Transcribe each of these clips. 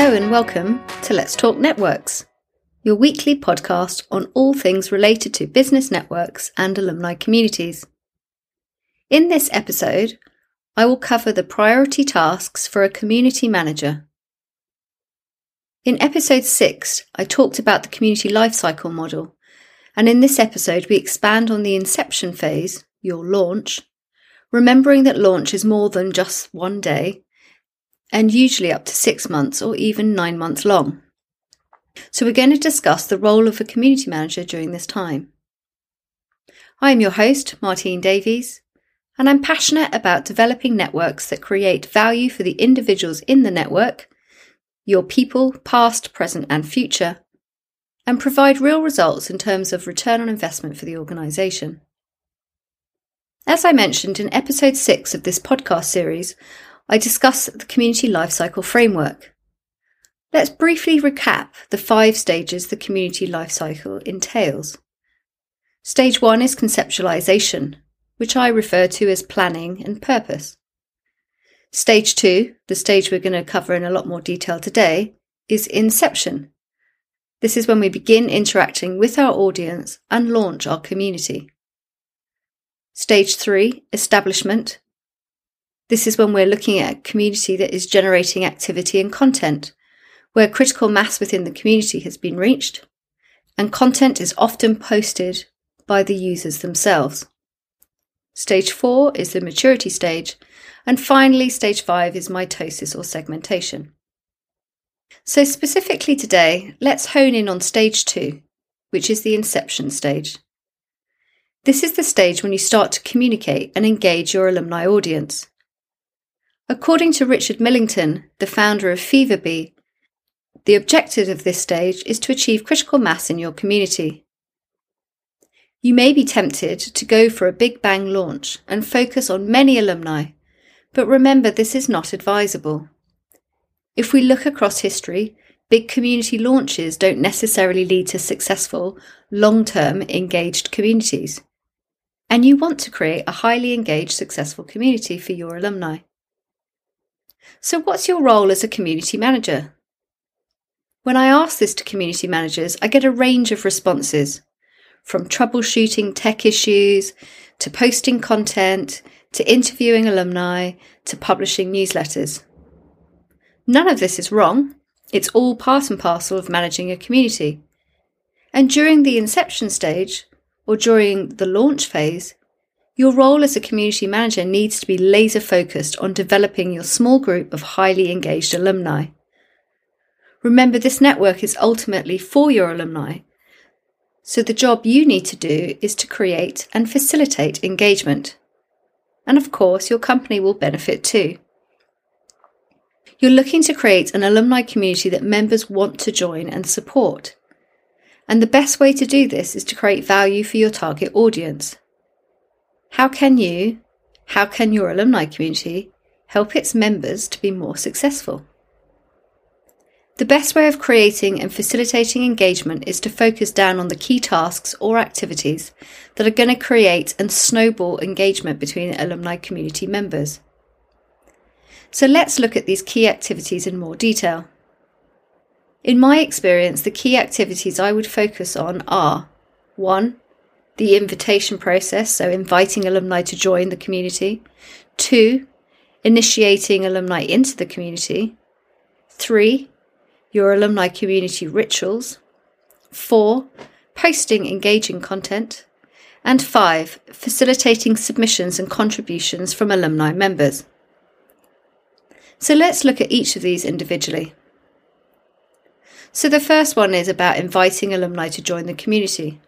Hello and welcome to Let's Talk Networks, your weekly podcast on all things related to business networks and alumni communities. In this episode, I will cover the priority tasks for a community manager. In episode 6, I talked about the community lifecycle model, and in this episode, we expand on the inception phase, your launch, remembering that launch is more than just one day and usually up to six months or even nine months long. So, we're going to discuss the role of a community manager during this time. I am your host, Martine Davies, and I'm passionate about developing networks that create value for the individuals in the network, your people, past, present, and future, and provide real results in terms of return on investment for the organisation. As I mentioned in episode 6 of this podcast series, I discuss the community lifecycle framework. Let's briefly recap the five stages the community lifecycle entails. Stage one is conceptualization, which I refer to as planning and purpose. Stage two, the stage we're going to cover in a lot more detail today, is inception. This is when we begin interacting with our audience and launch our community. Stage three, establishment, this is when we're looking at a community that is generating activity and content, where critical mass within the community has been reached, and content is often posted by the users themselves. Stage 4 is the maturity stage, and finally, stage 5 is mitosis or segmentation. So, specifically today, let's hone in on stage 2, which is the inception stage. This is the stage when you start to communicate and engage your alumni audience. According to Richard Millington, the founder of Feverbee, the objective of this stage is to achieve critical mass in your community. You may be tempted to go for a big bang launch and focus on many alumni, but remember this is not advisable. If we look across history, big community launches don't necessarily lead to successful, long term engaged communities. And you want to create a highly engaged, successful community for your alumni. So, what's your role as a community manager? When I ask this to community managers, I get a range of responses from troubleshooting tech issues to posting content to interviewing alumni to publishing newsletters. None of this is wrong. It's all part and parcel of managing a community. And during the inception stage, or during the launch phase, your role as a community manager needs to be laser focused on developing your small group of highly engaged alumni. Remember, this network is ultimately for your alumni, so the job you need to do is to create and facilitate engagement. And of course, your company will benefit too. You're looking to create an alumni community that members want to join and support. And the best way to do this is to create value for your target audience. How can you, how can your alumni community help its members to be more successful? The best way of creating and facilitating engagement is to focus down on the key tasks or activities that are going to create and snowball engagement between alumni community members. So let's look at these key activities in more detail. In my experience, the key activities I would focus on are 1 the invitation process, so inviting alumni to join the community. Two, initiating alumni into the community. Three, your alumni community rituals. Four, posting engaging content. And five, facilitating submissions and contributions from alumni members. So let's look at each of these individually. So the first one is about inviting alumni to join the community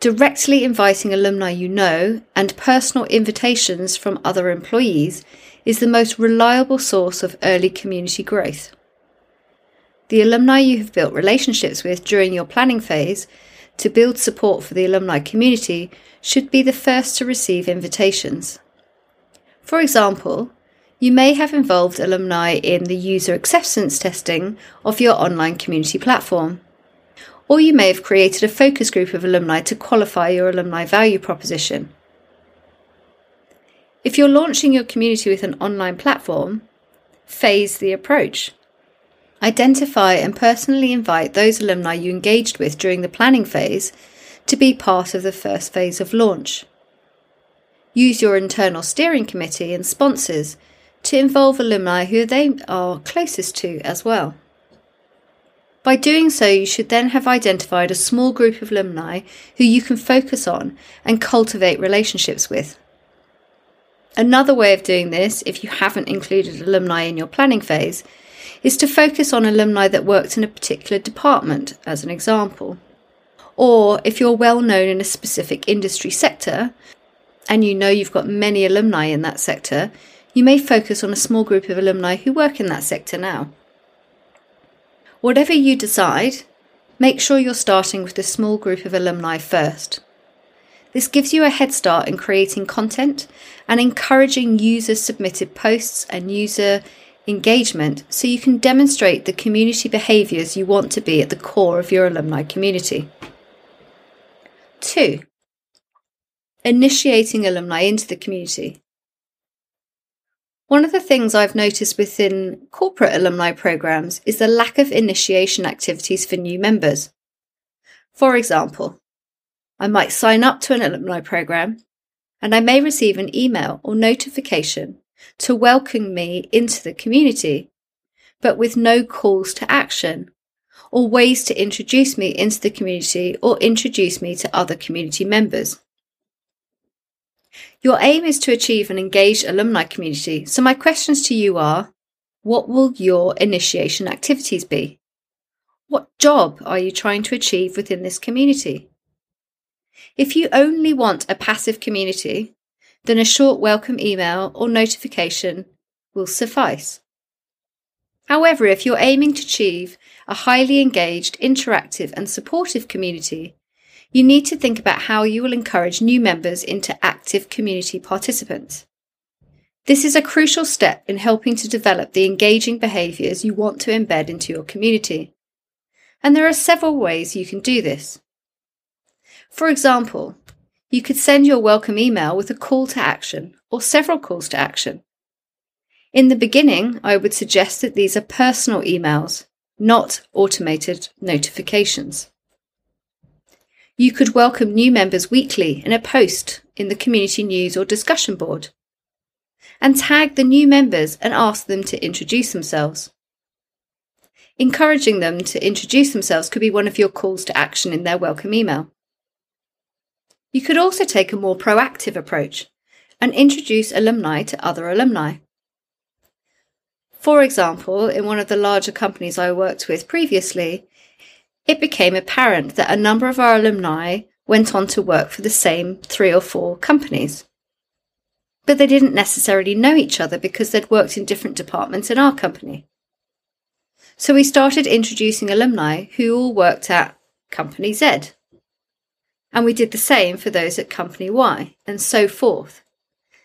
directly inviting alumni you know and personal invitations from other employees is the most reliable source of early community growth. The alumni you have built relationships with during your planning phase to build support for the alumni community should be the first to receive invitations. For example, you may have involved alumni in the user acceptance testing of your online community platform or you may have created a focus group of alumni to qualify your alumni value proposition. If you're launching your community with an online platform, phase the approach. Identify and personally invite those alumni you engaged with during the planning phase to be part of the first phase of launch. Use your internal steering committee and sponsors to involve alumni who they are closest to as well. By doing so, you should then have identified a small group of alumni who you can focus on and cultivate relationships with. Another way of doing this, if you haven't included alumni in your planning phase, is to focus on alumni that worked in a particular department, as an example. Or if you're well known in a specific industry sector, and you know you've got many alumni in that sector, you may focus on a small group of alumni who work in that sector now. Whatever you decide, make sure you're starting with a small group of alumni first. This gives you a head start in creating content and encouraging user submitted posts and user engagement so you can demonstrate the community behaviours you want to be at the core of your alumni community. 2. Initiating alumni into the community. One of the things I've noticed within corporate alumni programs is the lack of initiation activities for new members. For example, I might sign up to an alumni program and I may receive an email or notification to welcome me into the community, but with no calls to action or ways to introduce me into the community or introduce me to other community members. Your aim is to achieve an engaged alumni community, so my questions to you are what will your initiation activities be? What job are you trying to achieve within this community? If you only want a passive community, then a short welcome email or notification will suffice. However, if you're aiming to achieve a highly engaged, interactive, and supportive community, you need to think about how you will encourage new members into active community participants. This is a crucial step in helping to develop the engaging behaviours you want to embed into your community. And there are several ways you can do this. For example, you could send your welcome email with a call to action or several calls to action. In the beginning, I would suggest that these are personal emails, not automated notifications. You could welcome new members weekly in a post in the community news or discussion board. And tag the new members and ask them to introduce themselves. Encouraging them to introduce themselves could be one of your calls to action in their welcome email. You could also take a more proactive approach and introduce alumni to other alumni. For example, in one of the larger companies I worked with previously, it became apparent that a number of our alumni went on to work for the same three or four companies. But they didn't necessarily know each other because they'd worked in different departments in our company. So we started introducing alumni who all worked at Company Z and we did the same for those at Company Y, and so forth.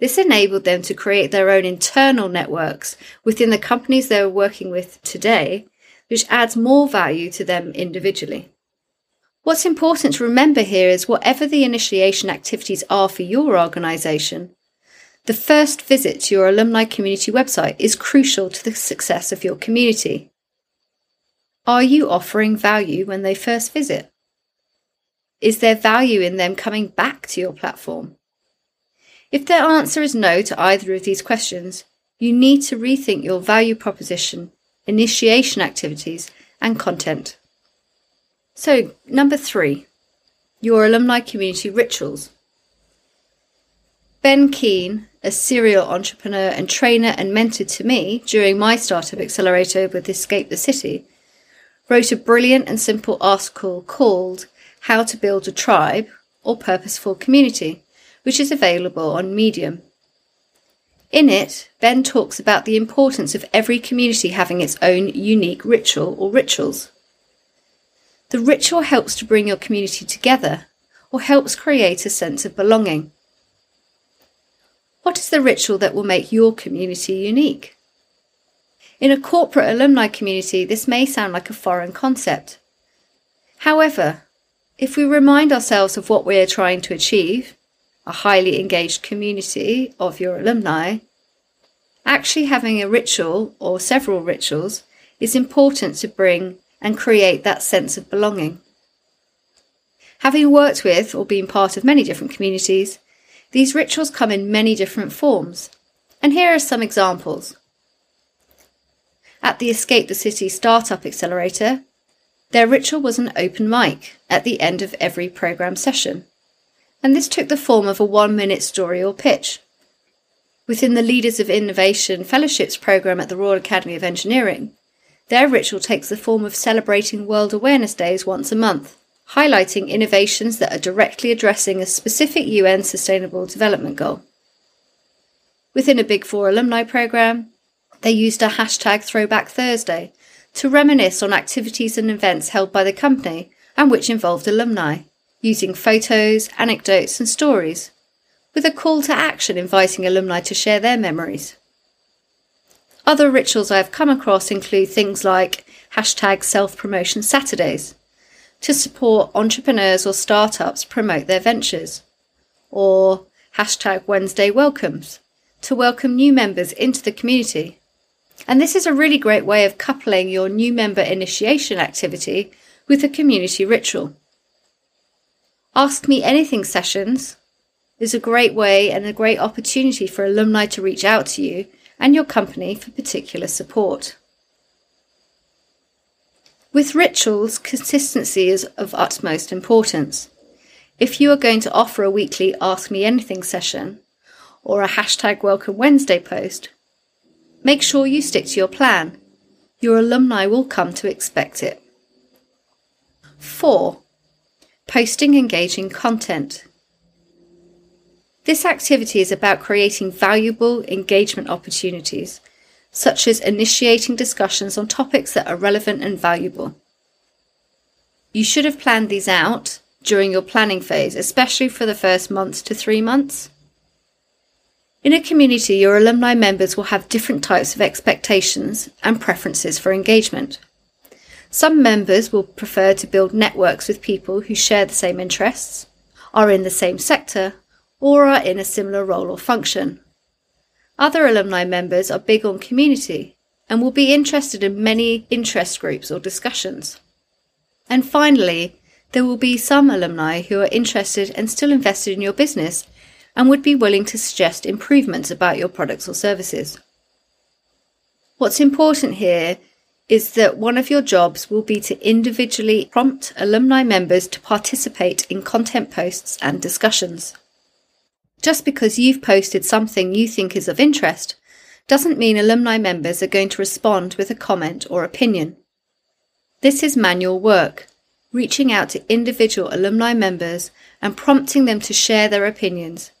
This enabled them to create their own internal networks within the companies they were working with today, which adds more value to them individually. What's important to remember here is whatever the initiation activities are for your organisation, the first visit to your alumni community website is crucial to the success of your community. Are you offering value when they first visit? Is there value in them coming back to your platform? If their answer is no to either of these questions, you need to rethink your value proposition, initiation activities, and content. So, number three, your alumni community rituals. Ben Keene, a serial entrepreneur and trainer and mentor to me during my startup accelerator with Escape the City, wrote a brilliant and simple article called how to Build a Tribe or Purposeful Community, which is available on Medium. In it, Ben talks about the importance of every community having its own unique ritual or rituals. The ritual helps to bring your community together or helps create a sense of belonging. What is the ritual that will make your community unique? In a corporate alumni community, this may sound like a foreign concept. However, if we remind ourselves of what we're trying to achieve, a highly engaged community of your alumni, actually having a ritual or several rituals is important to bring and create that sense of belonging. Having worked with or been part of many different communities, these rituals come in many different forms. And here are some examples. At the Escape the City Startup Accelerator, their ritual was an open mic at the end of every programme session. And this took the form of a one minute story or pitch. Within the Leaders of Innovation Fellowships programme at the Royal Academy of Engineering, their ritual takes the form of celebrating World Awareness Days once a month, highlighting innovations that are directly addressing a specific UN Sustainable Development Goal. Within a Big Four alumni programme, they used a hashtag Throwback Thursday to reminisce on activities and events held by the company and which involved alumni, using photos, anecdotes, and stories, with a call to action inviting alumni to share their memories. Other rituals I have come across include things like hashtag self promotion Saturdays to support entrepreneurs or startups promote their ventures, or hashtag Wednesday welcomes to welcome new members into the community and this is a really great way of coupling your new member initiation activity with a community ritual. Ask Me Anything sessions is a great way and a great opportunity for alumni to reach out to you and your company for particular support. With rituals, consistency is of utmost importance. If you are going to offer a weekly Ask Me Anything session or a hashtag Welcome Wednesday post, Make sure you stick to your plan. Your alumni will come to expect it. 4. Posting engaging content. This activity is about creating valuable engagement opportunities, such as initiating discussions on topics that are relevant and valuable. You should have planned these out during your planning phase, especially for the first month to three months. In a community, your alumni members will have different types of expectations and preferences for engagement. Some members will prefer to build networks with people who share the same interests, are in the same sector, or are in a similar role or function. Other alumni members are big on community and will be interested in many interest groups or discussions. And finally, there will be some alumni who are interested and still invested in your business and would be willing to suggest improvements about your products or services. What's important here is that one of your jobs will be to individually prompt alumni members to participate in content posts and discussions. Just because you've posted something you think is of interest doesn't mean alumni members are going to respond with a comment or opinion. This is manual work, reaching out to individual alumni members and prompting them to share their opinions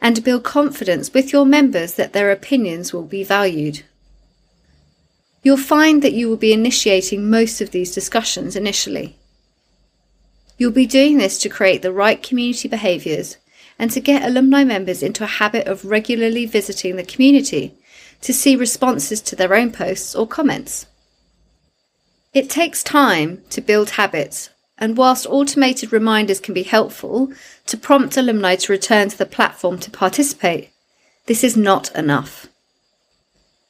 and build confidence with your members that their opinions will be valued. You'll find that you will be initiating most of these discussions initially. You'll be doing this to create the right community behaviours and to get alumni members into a habit of regularly visiting the community to see responses to their own posts or comments. It takes time to build habits and whilst automated reminders can be helpful to prompt alumni to return to the platform to participate, this is not enough.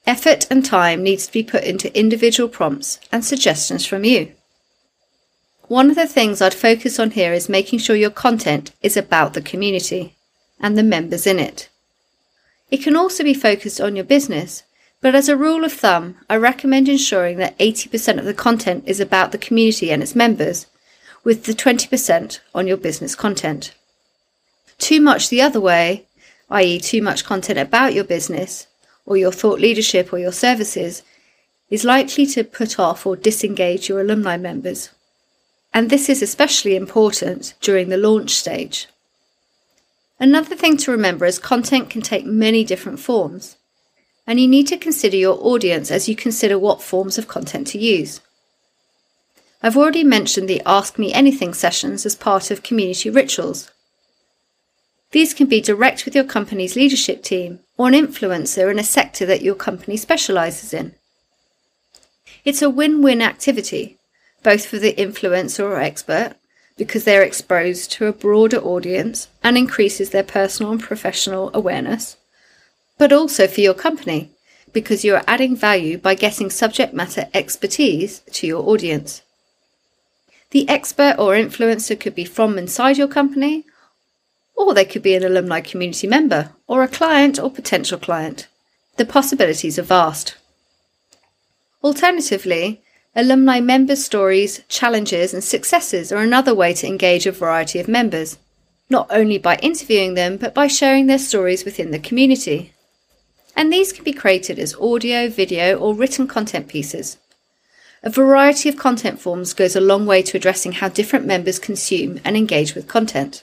Effort and time needs to be put into individual prompts and suggestions from you. One of the things I'd focus on here is making sure your content is about the community and the members in it. It can also be focused on your business, but as a rule of thumb, I recommend ensuring that 80% of the content is about the community and its members with the 20% on your business content. Too much the other way, i.e., too much content about your business, or your thought leadership or your services, is likely to put off or disengage your alumni members. And this is especially important during the launch stage. Another thing to remember is content can take many different forms, and you need to consider your audience as you consider what forms of content to use. I've already mentioned the Ask Me Anything sessions as part of community rituals. These can be direct with your company's leadership team or an influencer in a sector that your company specialises in. It's a win win activity, both for the influencer or expert, because they're exposed to a broader audience and increases their personal and professional awareness, but also for your company, because you are adding value by getting subject matter expertise to your audience. The expert or influencer could be from inside your company, or they could be an alumni community member, or a client or potential client. The possibilities are vast. Alternatively, alumni member stories, challenges, and successes are another way to engage a variety of members, not only by interviewing them, but by sharing their stories within the community. And these can be created as audio, video, or written content pieces. A variety of content forms goes a long way to addressing how different members consume and engage with content.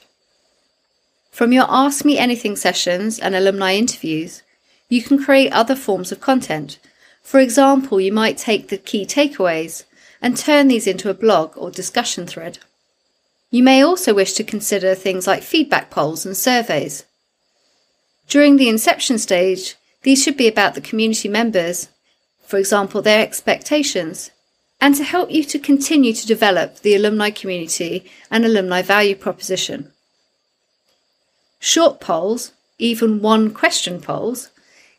From your Ask Me Anything sessions and alumni interviews, you can create other forms of content. For example, you might take the key takeaways and turn these into a blog or discussion thread. You may also wish to consider things like feedback polls and surveys. During the inception stage, these should be about the community members, for example, their expectations, and to help you to continue to develop the alumni community and alumni value proposition. Short polls, even one question polls,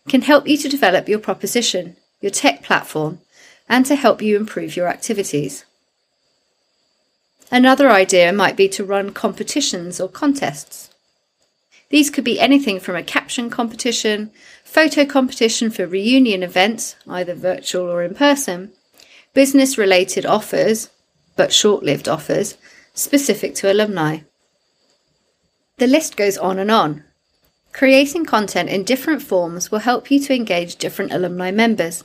can help you to develop your proposition, your tech platform, and to help you improve your activities. Another idea might be to run competitions or contests. These could be anything from a caption competition, photo competition for reunion events, either virtual or in person, business related offers, but short lived offers, specific to alumni. The list goes on and on. Creating content in different forms will help you to engage different alumni members,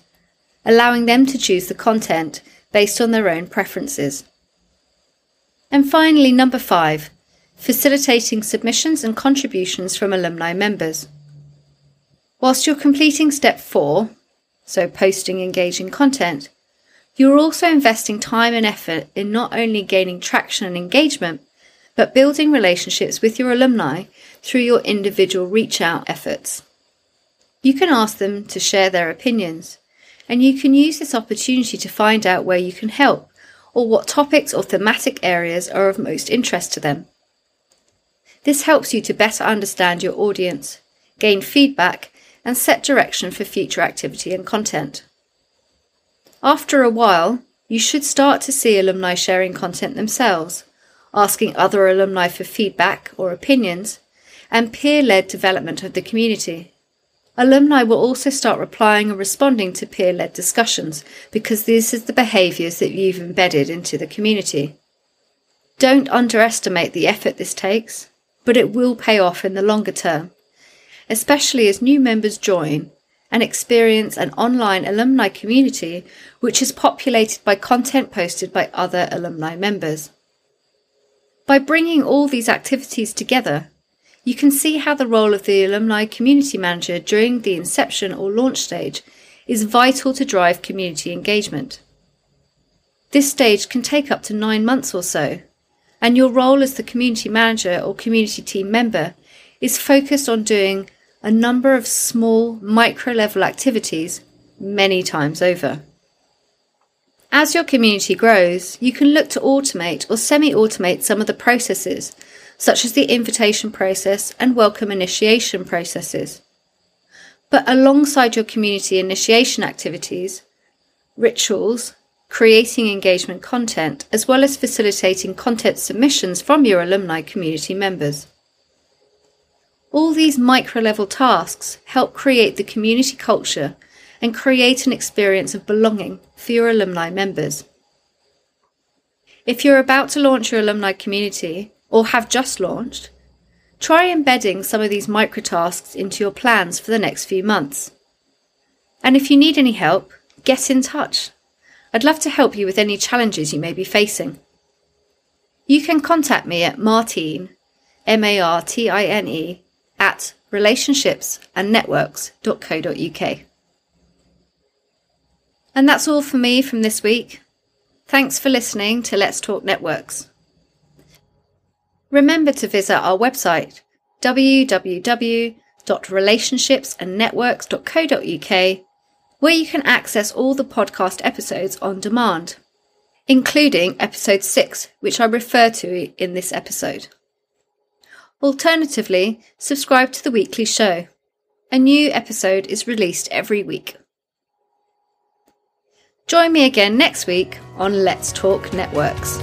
allowing them to choose the content based on their own preferences. And finally, number five, facilitating submissions and contributions from alumni members. Whilst you're completing step four, so posting engaging content, you're also investing time and effort in not only gaining traction and engagement, but building relationships with your alumni through your individual reach out efforts. You can ask them to share their opinions, and you can use this opportunity to find out where you can help or what topics or thematic areas are of most interest to them. This helps you to better understand your audience, gain feedback, and set direction for future activity and content. After a while, you should start to see alumni sharing content themselves asking other alumni for feedback or opinions, and peer led development of the community. Alumni will also start replying and responding to peer led discussions because this is the behaviours that you've embedded into the community. Don't underestimate the effort this takes, but it will pay off in the longer term, especially as new members join and experience an online alumni community which is populated by content posted by other alumni members. By bringing all these activities together, you can see how the role of the alumni community manager during the inception or launch stage is vital to drive community engagement. This stage can take up to nine months or so, and your role as the community manager or community team member is focused on doing a number of small micro level activities many times over. As your community grows, you can look to automate or semi automate some of the processes, such as the invitation process and welcome initiation processes. But alongside your community initiation activities, rituals, creating engagement content, as well as facilitating content submissions from your alumni community members. All these micro level tasks help create the community culture and create an experience of belonging for your alumni members. If you're about to launch your alumni community or have just launched, try embedding some of these micro tasks into your plans for the next few months. And if you need any help, get in touch. I'd love to help you with any challenges you may be facing. You can contact me at Martine, M A R T I N E, at relationshipsandnetworks.co.uk. And that's all for me from this week. Thanks for listening to Let's Talk Networks. Remember to visit our website www.relationshipsandnetworks.co.uk where you can access all the podcast episodes on demand, including episode 6, which I refer to in this episode. Alternatively, subscribe to the weekly show. A new episode is released every week. Join me again next week on Let's Talk Networks.